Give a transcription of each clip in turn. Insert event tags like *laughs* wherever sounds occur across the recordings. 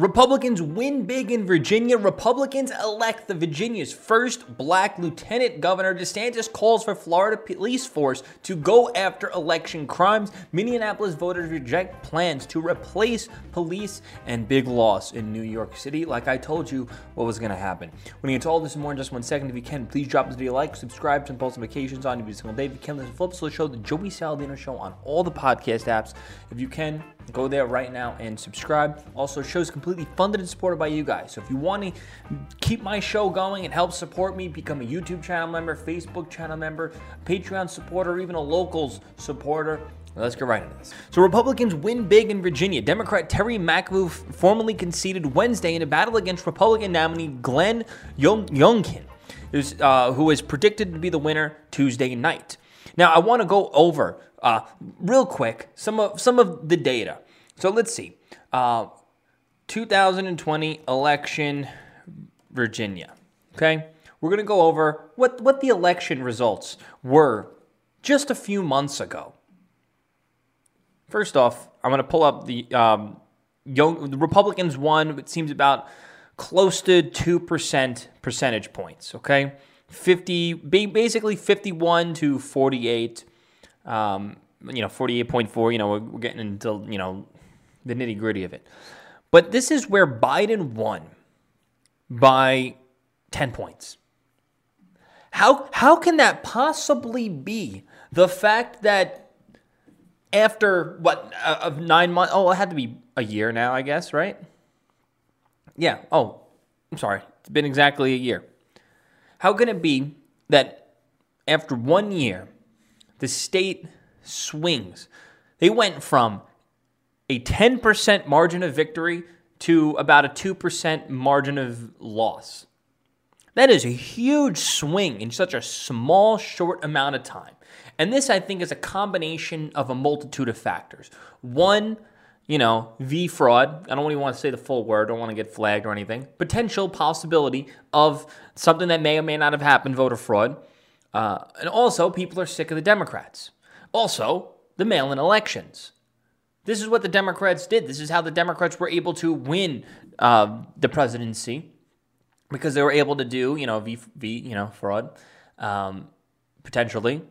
Republicans win big in Virginia. Republicans elect the Virginia's first black lieutenant governor. DeSantis calls for Florida police force to go after election crimes. Minneapolis voters reject plans to replace police and big loss in New York City. Like I told you what was going to happen. When you get to all this more in just one second, if you can, please drop this video a like, subscribe, turn post notifications on every single day. If you can, listen to Flip Show, the Joey Saladino Show on all the podcast apps. If you can, go there right now and subscribe. Also, show's completely funded and supported by you guys. So if you want to keep my show going and help support me, become a YouTube channel member, Facebook channel member, Patreon supporter, even a locals supporter. Let's get right into this. So Republicans win big in Virginia. Democrat Terry McAuliffe formally conceded Wednesday in a battle against Republican nominee Glenn Youngkin, uh, who is predicted to be the winner Tuesday night. Now I want to go over uh, real quick some of some of the data. So let's see. Uh, 2020 election, Virginia. Okay, we're gonna go over what what the election results were just a few months ago. First off, I'm gonna pull up the um, young the Republicans won. It seems about close to two percent percentage points. Okay, 50 basically 51 to 48 um, you know 48.4 you know we're, we're getting into you know the nitty gritty of it. But this is where biden won by 10 points. How how can that possibly be the fact that after what uh, of nine months oh it had to be a year now i guess right? Yeah oh i'm sorry it's been exactly a year. How can it be that after one year, the state swings? They went from a 10% margin of victory to about a 2% margin of loss. That is a huge swing in such a small, short amount of time. And this, I think, is a combination of a multitude of factors. One, you know, V fraud. I don't even want to say the full word, I don't want to get flagged or anything. Potential possibility of something that may or may not have happened, voter fraud. Uh, and also, people are sick of the Democrats. Also, the mail in elections. This is what the Democrats did. This is how the Democrats were able to win uh, the presidency because they were able to do, you know, V, v you know, fraud, um, potentially.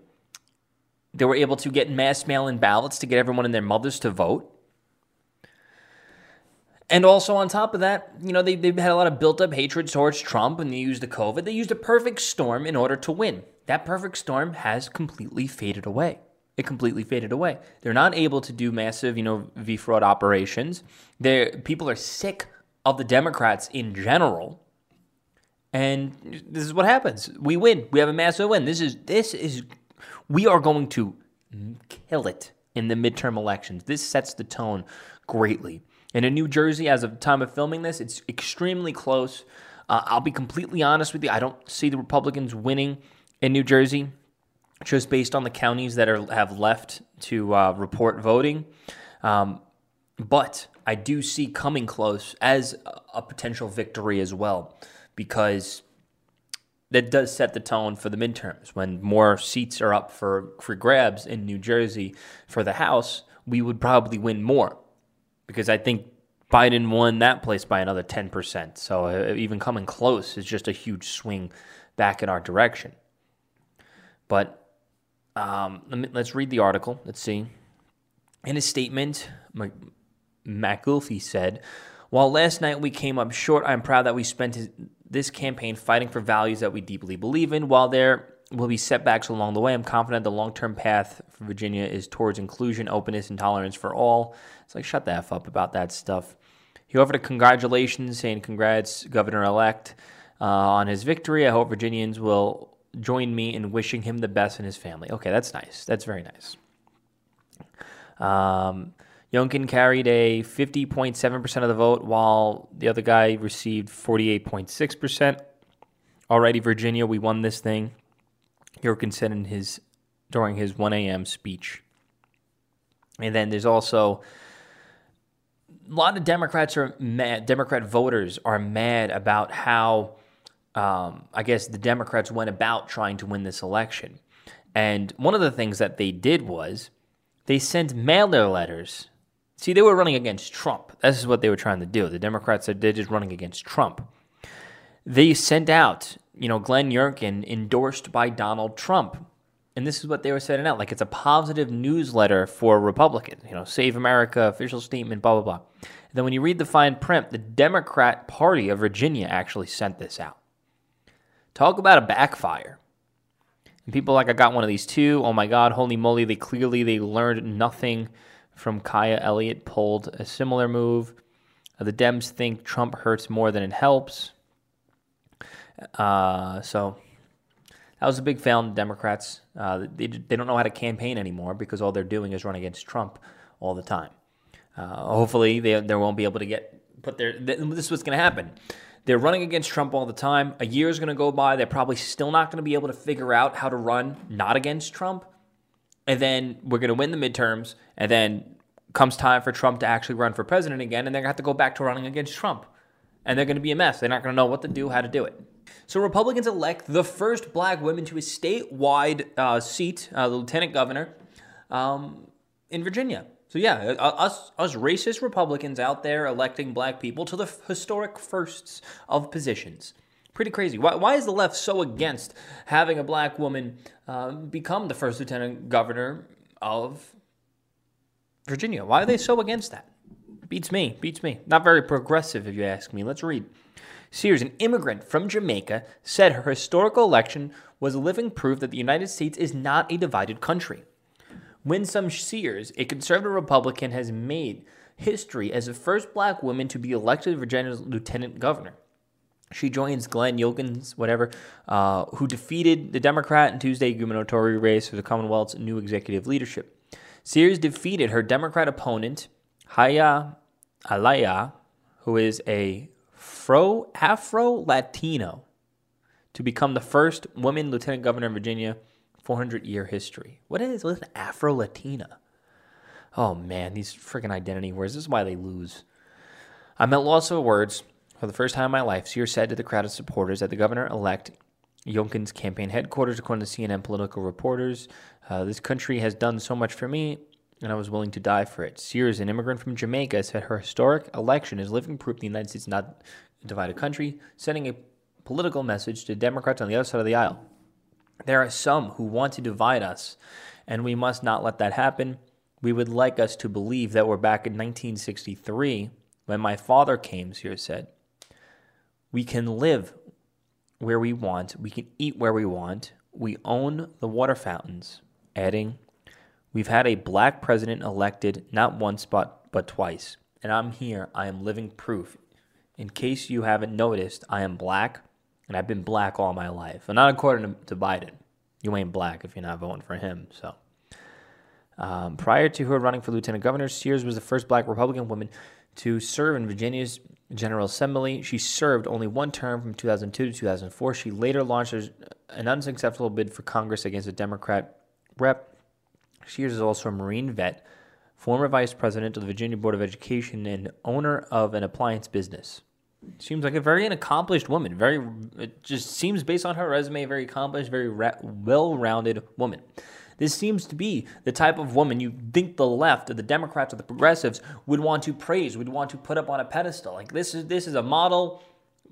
They were able to get mass mail in ballots to get everyone and their mothers to vote. And also on top of that, you know, they, they've had a lot of built up hatred towards Trump and they used the COVID. They used a perfect storm in order to win. That perfect storm has completely faded away. It completely faded away. They're not able to do massive, you know, V fraud operations. they people are sick of the Democrats in general. And this is what happens. We win. We have a massive win. This is this is we are going to kill it in the midterm elections. This sets the tone greatly. And in New Jersey, as of the time of filming this, it's extremely close. Uh, I'll be completely honest with you. I don't see the Republicans winning in New Jersey, just based on the counties that are have left to uh, report voting. Um, but I do see coming close as a potential victory as well, because that does set the tone for the midterms. When more seats are up for, for grabs in New Jersey for the House, we would probably win more because I think Biden won that place by another 10%. So uh, even coming close is just a huge swing back in our direction. But um, let us read the article. Let's see. In a statement, McAuliffe said, While last night we came up short, I'm proud that we spent this campaign fighting for values that we deeply believe in. While there will be setbacks along the way. I'm confident the long term path for Virginia is towards inclusion, openness, and tolerance for all. It's like, shut the F up about that stuff. He offered a congratulations, saying, Congrats, Governor elect, uh, on his victory. I hope Virginians will join me in wishing him the best and his family. Okay, that's nice. That's very nice. Um, Youngkin carried a 50.7% of the vote, while the other guy received 48.6%. Already, Virginia, we won this thing. Jorgensen in his during his 1 a.m. speech. And then there's also a lot of Democrats are mad. Democrat voters are mad about how, um, I guess, the Democrats went about trying to win this election. And one of the things that they did was they sent mailer letters See, they were running against Trump. This is what they were trying to do. The Democrats said they're just running against Trump. They sent out, you know, Glenn Youngkin endorsed by Donald Trump. And this is what they were sending out. Like it's a positive newsletter for Republicans, you know, Save America, official statement, blah, blah, blah. And then when you read the fine print, the Democrat Party of Virginia actually sent this out. Talk about a backfire. And people like, I got one of these too. Oh my God, holy moly, they clearly they learned nothing from Kaya Elliott pulled a similar move. Uh, the Dems think Trump hurts more than it helps. Uh, so that was a big fail in the Democrats. Uh, they, they don't know how to campaign anymore because all they're doing is run against Trump all the time. Uh, hopefully, they, they won't be able to get put their. This is what's going to happen. They're running against Trump all the time. A year is going to go by. They're probably still not going to be able to figure out how to run not against Trump. And then we're going to win the midterms. And then comes time for Trump to actually run for president again. And they're going to have to go back to running against Trump. And they're going to be a mess. They're not going to know what to do, how to do it. So Republicans elect the first black woman to a statewide uh, seat, uh, the lieutenant governor, um, in Virginia. So yeah, uh, us us racist Republicans out there electing black people to the historic firsts of positions. Pretty crazy. Why, why is the left so against having a black woman uh, become the first lieutenant governor of Virginia? Why are they so against that? Beats me. Beats me. Not very progressive, if you ask me. Let's read. Sears, an immigrant from Jamaica, said her historical election was a living proof that the United States is not a divided country. Winsome Sears, a conservative Republican, has made history as the first black woman to be elected Virginia's lieutenant governor. She joins Glenn Youngkin's, whatever, uh, who defeated the Democrat in Tuesday gubernatorial race for the Commonwealth's new executive leadership. Sears defeated her Democrat opponent, Hala Ayala, who is a Fro Afro Latino, to become the first woman lieutenant governor of Virginia 400 year history. What is with Afro Latina? Oh man, these freaking identity wars. This is why they lose. I'm at loss of words. For the first time in my life, Sears said to the crowd of supporters that the governor elect Youngkin's campaign headquarters, according to CNN political reporters, uh, this country has done so much for me, and I was willing to die for it. Sears, an immigrant from Jamaica, said her historic election is living proof the United States is not a divided country, sending a political message to Democrats on the other side of the aisle. There are some who want to divide us, and we must not let that happen. We would like us to believe that we're back in 1963 when my father came, Sears said. We can live where we want, we can eat where we want, we own the water fountains, adding, We've had a black president elected not once but, but twice, and I'm here. I am living proof. In case you haven't noticed, I am black and I've been black all my life. And not according to, to Biden. You ain't black if you're not voting for him. So, um, prior to her running for lieutenant governor, Sears was the first black Republican woman to serve in Virginia's General Assembly. She served only one term from 2002 to 2004. She later launched an unsuccessful bid for Congress against a Democrat rep. Sears is also a Marine vet, former vice president of the Virginia Board of Education, and owner of an appliance business. Seems like a very accomplished woman. Very, it just seems based on her resume, very accomplished, very well-rounded woman. This seems to be the type of woman you think the left, or the Democrats, or the progressives would want to praise, would want to put up on a pedestal. Like this is this is a model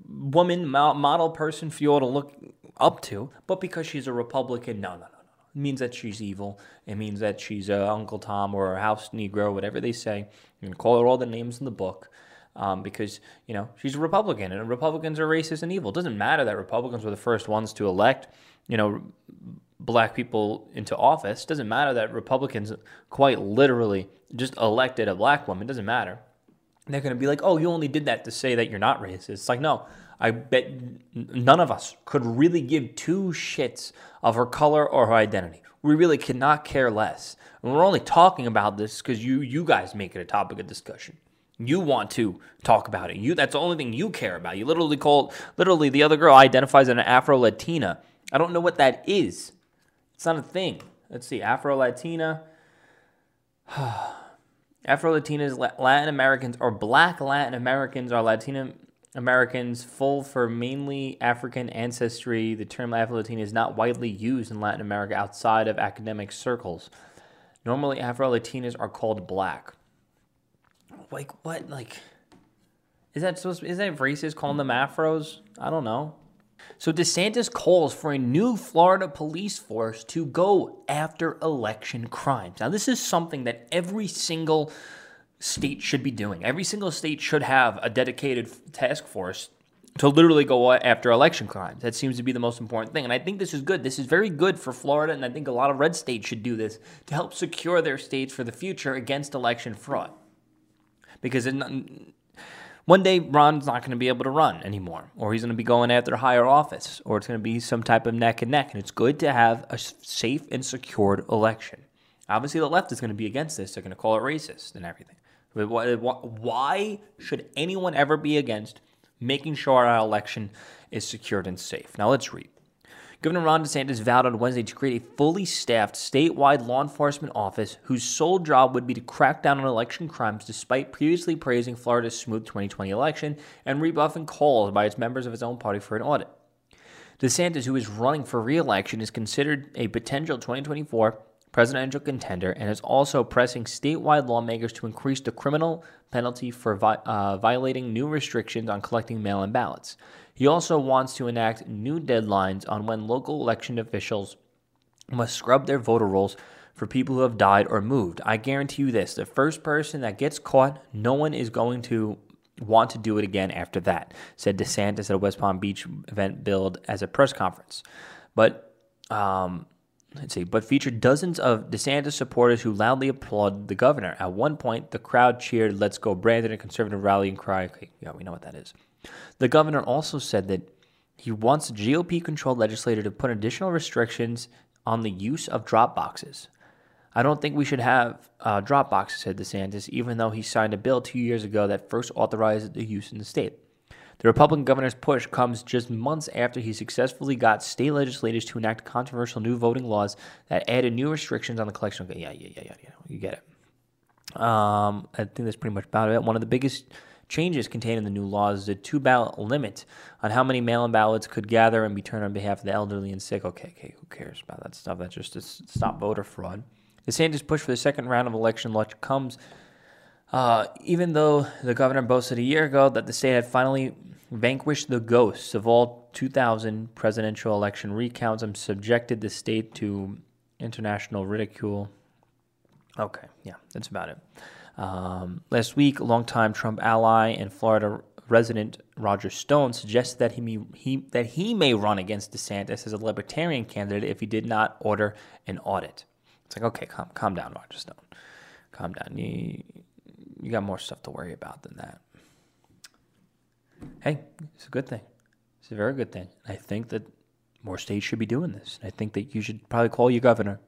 woman, model person for you all to look up to. But because she's a Republican, no, no, no, means that she's evil. It means that she's a Uncle Tom or a house Negro, whatever they say. You can call her all the names in the book um, because you know she's a Republican and Republicans are racist and evil. It doesn't matter that Republicans were the first ones to elect you know black people into office. It doesn't matter that Republicans quite literally just elected a black woman. It doesn't matter. They're going to be like, oh, you only did that to say that you're not racist. It's like, no, I bet none of us could really give two shits of her color or her identity. We really cannot care less. And we're only talking about this because you, you guys make it a topic of discussion. You want to talk about it. You that's the only thing you care about. You literally call literally the other girl identifies as an Afro Latina. I don't know what that is. It's not a thing. Let's see, Afro Latina. *sighs* Afro Latinas, Latin Americans, or Black Latin Americans are Latina Americans full for mainly African ancestry. The term Afro Latina is not widely used in Latin America outside of academic circles. Normally, Afro Latinas are called black. like what? Like, is that supposed? To, is that racist calling them Afros? I don't know. So DeSantis calls for a new Florida police force to go after election crimes. Now, this is something that every single state should be doing. Every single state should have a dedicated task force to literally go after election crimes. That seems to be the most important thing. And I think this is good. This is very good for Florida, and I think a lot of red states should do this to help secure their states for the future against election fraud. Because one day Ron's not going to be able to run anymore, or he's going to be going after higher office, or it's going to be some type of neck and neck. And it's good to have a safe and secured election. Obviously, the left is going to be against this. They're going to call it racist and everything. Why should anyone ever be against making sure our election is secured and safe? Now let's read. Governor Ron DeSantis vowed on Wednesday to create a fully staffed statewide law enforcement office whose sole job would be to crack down on election crimes despite previously praising Florida's smooth 2020 election and rebuffing calls by its members of his own party for an audit. DeSantis, who is running for re election, is considered a potential 2024 presidential contender, and is also pressing statewide lawmakers to increase the criminal penalty for vi- uh, violating new restrictions on collecting mail in ballots. He also wants to enact new deadlines on when local election officials must scrub their voter rolls for people who have died or moved. I guarantee you this the first person that gets caught, no one is going to want to do it again after that, said DeSantis at a West Palm Beach event billed as a press conference. But um, let's see, but featured dozens of DeSantis supporters who loudly applauded the governor. At one point, the crowd cheered "Let's go, Brandon!" a conservative rallying cry. Okay, yeah, we know what that is. The governor also said that he wants a GOP-controlled legislature to put additional restrictions on the use of drop boxes. I don't think we should have uh, drop boxes," said DeSantis, even though he signed a bill two years ago that first authorized the use in the state. The Republican governor's push comes just months after he successfully got state legislators to enact controversial new voting laws that added new restrictions on the collection of. Yeah, yeah, yeah, yeah, yeah. You get it. Um, I think that's pretty much about it. One of the biggest changes contained in the new laws is a two ballot limit on how many mail in ballots could gather and be turned on behalf of the elderly and sick. Okay, okay, who cares about that stuff? That's just to stop voter fraud. The DeSantis' push for the second round of election law comes uh, even though the governor boasted a year ago that the state had finally vanquished the ghosts of all 2000 presidential election recounts and subjected the state to international ridicule. Okay, yeah, that's about it. Um, last week, longtime Trump ally and Florida resident Roger Stone suggested that he, may, he that he may run against DeSantis as a libertarian candidate if he did not order an audit. It's like, okay, calm, calm down, Roger Stone. Calm down. You, you got more stuff to worry about than that. Hey, it's a good thing. It's a very good thing. I think that more states should be doing this. I think that you should probably call your governor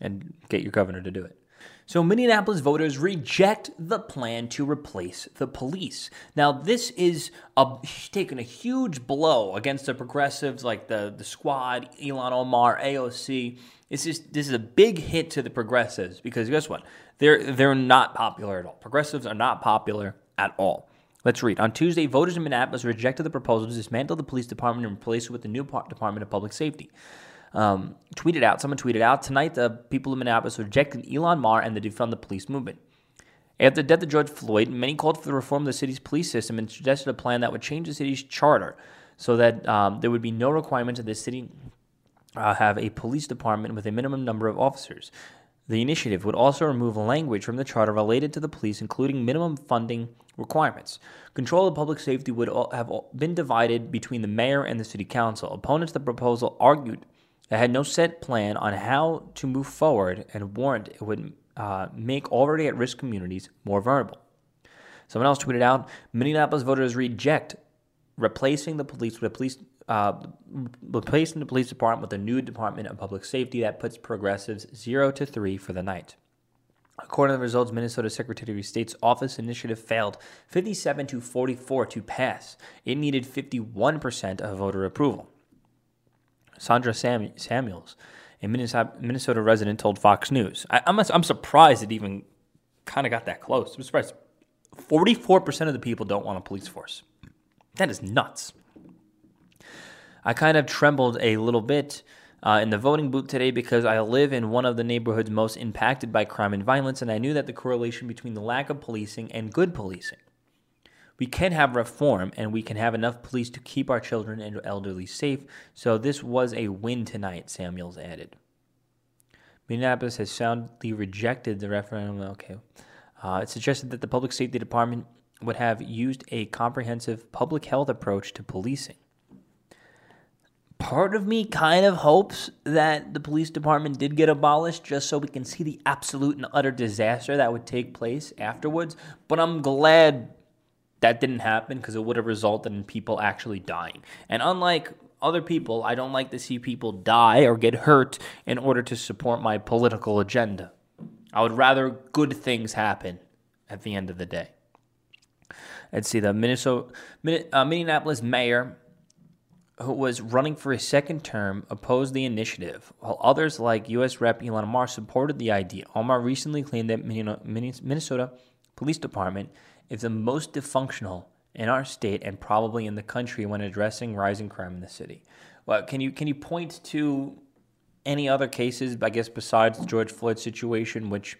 and get your governor to do it. So, Minneapolis voters reject the plan to replace the police. Now, this is a, *laughs* taking a huge blow against the progressives like the, the Squad, Ilhan Omar, AOC. This is, this is a big hit to the progressives because guess what? They're, they're not popular at all. Progressives are not popular at all. Let's read. On Tuesday, voters in Minneapolis rejected the proposal to dismantle the police department and replace it with the new Department of Public Safety. Um, tweeted out, someone tweeted out, tonight the people of Minneapolis rejected Ilhan Omar and the defund the police movement. After the death of George Floyd, many called for the reform of the city's police system and suggested a plan that would change the city's charter so that um, there would be no requirement that the city uh, have a police department with a minimum number of officers. The initiative would also remove language from the charter related to the police, including minimum funding requirements. Control of public safety would have been divided between the mayor and the city council. Opponents of the proposal argued that had no set plan on how to move forward and warned it would uh, make already at risk communities more vulnerable. Someone else tweeted out Minneapolis voters reject replacing the police with a police uh, replacing the police department with a new Department of Public Safety that puts progressives zero to three for the night. According to the results, Minnesota Secretary of State's office initiative failed 57 to 44 to pass. It needed 51% of voter approval. Sandra Sam- Samuels, a Minnesota resident, told Fox News. I, am I'm, I'm surprised it even kind of got that close. I'm surprised. 44% of the people don't want a police force. That is nuts. I kind of trembled a little bit uh, in the voting booth today because I live in one of the neighborhoods most impacted by crime and violence, and I knew that the correlation between the lack of policing and good policing. We can have reform and we can have enough police to keep our children and elderly safe, so this was a win tonight, Samuels added. Minneapolis has soundly rejected the referendum. Okay. Uh, it suggested that the Public Safety Department would have used a comprehensive public health approach to policing. Part of me kind of hopes that the police department did get abolished just so we can see the absolute and utter disaster that would take place afterwards. But I'm glad that didn't happen because it would have resulted in people actually dying. And unlike other people, I don't like to see people die or get hurt in order to support my political agenda. I would rather good things happen at the end of the day. Let's see, the Minnesota, uh, Minneapolis mayor, who was running for a second term, opposed the initiative, while others like U.S. Rep. Ilhan Omar supported the idea. Omar recently claimed that Minnesota Police Department is the most dysfunctional in our state and probably in the country when addressing rising crime in the city. Well, can you can you point to any other cases, I guess, besides the George Floyd situation, which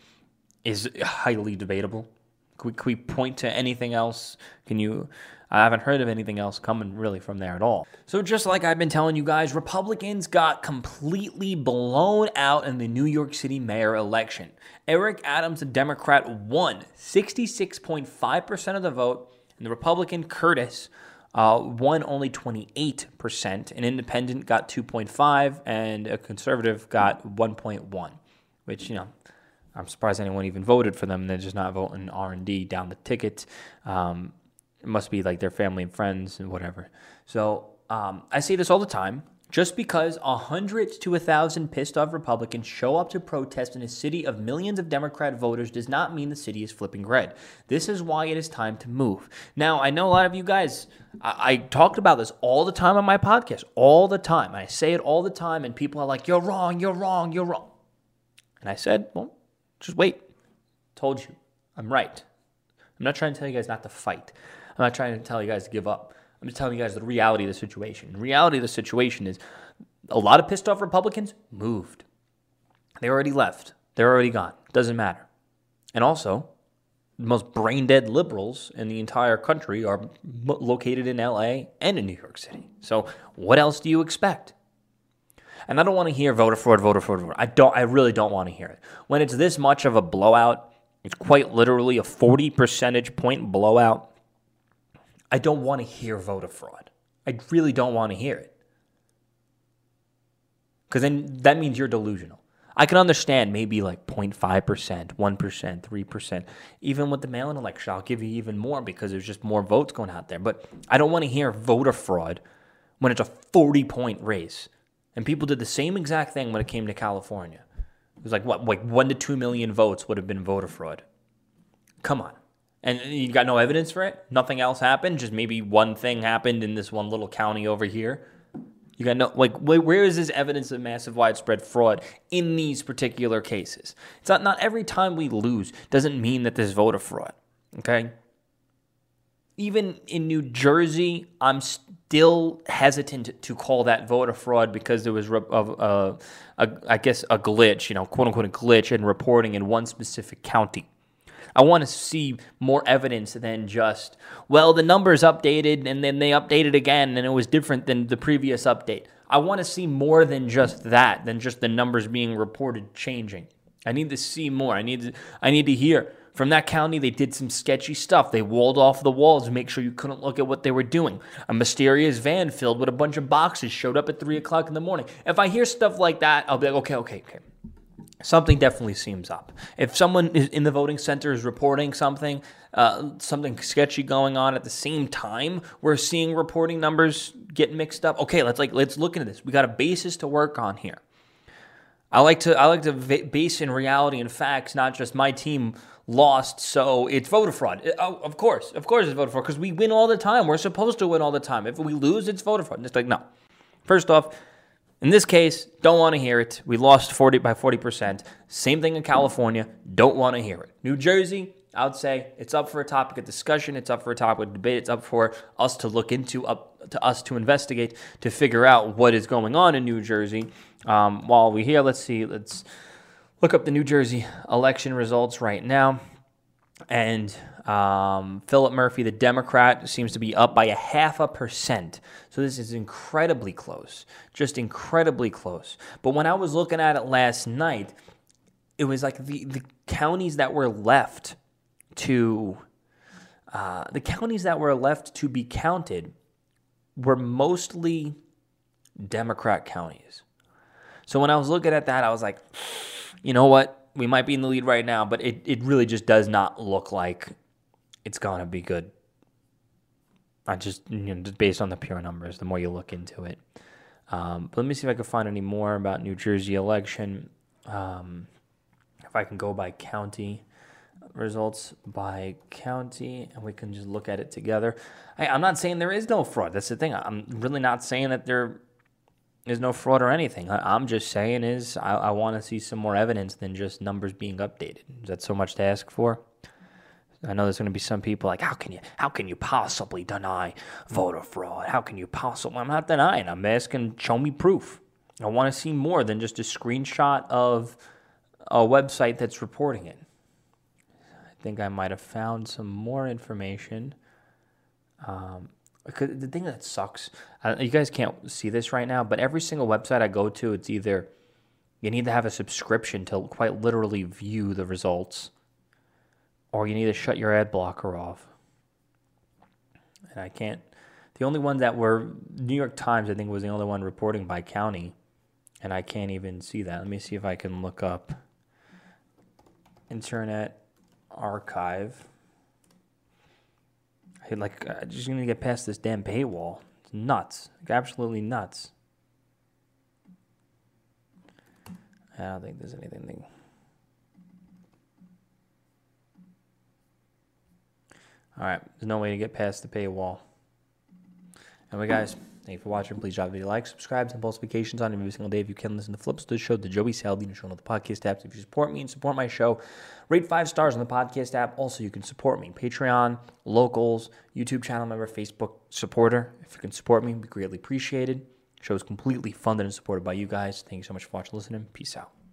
is highly debatable? Can we, can we point to anything else? Can you? I haven't heard of anything else coming really from there at all. So, just like I've been telling you guys, Republicans got completely blown out in the New York City mayor election. Eric Adams, a Democrat, won 66.5% of the vote, and the Republican Curtis uh, won only 28%. An independent got 2.5, and a conservative got 1.1, which you know I'm surprised anyone even voted for them. They're just not voting R and D down the ticket. Um, it must be like their family and friends and whatever. So um, I say this all the time. Just because a hundred to a thousand pissed off Republicans show up to protest in a city of millions of Democrat voters does not mean the city is flipping red. This is why it is time to move. Now, I know a lot of you guys, I, I talked about this all the time on my podcast, all the time. I say it all the time, and people are like, you're wrong, you're wrong, you're wrong. And I said, well, just wait. Told you. I'm right. I'm not trying to tell you guys not to fight. I'm not trying to tell you guys to give up. I'm just telling you guys the reality of the situation. The reality of the situation is a lot of pissed off Republicans moved. They already left. They're already gone. Doesn't matter. And also, the most brain dead liberals in the entire country are located in LA and in New York City. So, what else do you expect? And I don't want to hear voter fraud, voter fraud, voter. I don't. I really don't want to hear it. When it's this much of a blowout, it's quite literally a 40 percentage point blowout. I don't want to hear voter fraud. I really don't want to hear it. Because then that means you're delusional. I can understand maybe like 0.5%, 1%, 3%. Even with the mail in election, I'll give you even more because there's just more votes going out there. But I don't want to hear voter fraud when it's a 40 point race. And people did the same exact thing when it came to California. It was like what, like one to two million votes would have been voter fraud. Come on. And you got no evidence for it? Nothing else happened? Just maybe one thing happened in this one little county over here? You got no, like, where is this evidence of massive widespread fraud in these particular cases? It's not, not every time we lose doesn't mean that there's voter fraud, okay? even in New Jersey, I'm still hesitant to call that voter fraud because there was, a, uh, a, I guess, a glitch, you know, quote unquote, a glitch in reporting in one specific county. I want to see more evidence than just, well, the numbers updated and then they updated again and it was different than the previous update. I want to see more than just that, than just the numbers being reported changing. I need to see more. I need to, I need to hear from that county, they did some sketchy stuff. They walled off the walls to make sure you couldn't look at what they were doing. A mysterious van filled with a bunch of boxes showed up at 3 o'clock in the morning. If I hear stuff like that, I'll be like, okay, okay, okay. Something definitely seems up. If someone in the voting center is reporting something, uh, something sketchy going on at the same time, we're seeing reporting numbers get mixed up. Okay, let's like let's look into this. We got a basis to work on here. I like to I like to base in reality and facts, not just my team lost, so it's voter fraud. oh, of course, of course, it's voter fraud because we win all the time. We're supposed to win all the time. If we lose, it's voter fraud. And it's like no. First off, in this case, don't want to hear it. We lost 40 by 40%. Same thing in California. Don't want to hear it. New Jersey, I would say it's up for a topic of discussion. It's up for a topic of debate. It's up for us to look into, up to us to investigate to figure out what is going on in New Jersey. Um, while we're here, let's see, let's look up the New Jersey election results right now. And um, Philip Murphy, the Democrat, seems to be up by a half a percent. So this is incredibly close, just incredibly close. But when I was looking at it last night, it was like the, the counties that were left to uh, the counties that were left to be counted were mostly Democrat counties. So when I was looking at that, I was like, you know what? We might be in the lead right now, but it, it really just does not look like it's to be good. I just, you know, just based on the pure numbers, the more you look into it. Um, let me see if I can find any more about New Jersey election. Um, if I can go by county results by county and we can just look at it together. I, I'm not saying there is no fraud. That's the thing. I'm really not saying that there is no fraud or anything. I, am just saying is I, I want to see some more evidence than just numbers being updated. Is that so much to ask for? I know there's going to be some people like, how can you, how can you possibly deny voter fraud? How can you possibly? I'm not denying. I'm asking, show me proof. I want to see more than just a screenshot of a website that's reporting it I think I might have found some more information. Um, the thing that sucks, you guys can't see this right now, but every single website I go to, it's either you need to have a subscription to quite literally view the results, or you need to shut your ad blocker off. And I can't. The only one that were New York Times, I think, was the only one reporting by county, and I can't even see that. Let me see if I can look up internet archive. I like I just gonna get past this damn paywall. It's nuts. Absolutely nuts. I don't think there's anything. All right, there's no way to get past the paywall. Anyway, guys. Thank you for watching. Please drop a video like, subscribe, and post notifications on every single day if you can listen to Flips the show, the Joey Saladino show on the podcast apps. If you support me and support my show, rate five stars on the podcast app. Also, you can support me. Patreon, locals, YouTube channel member, Facebook supporter. If you can support me, would be greatly appreciated. Show is completely funded and supported by you guys. Thank you so much for watching listening. Peace out.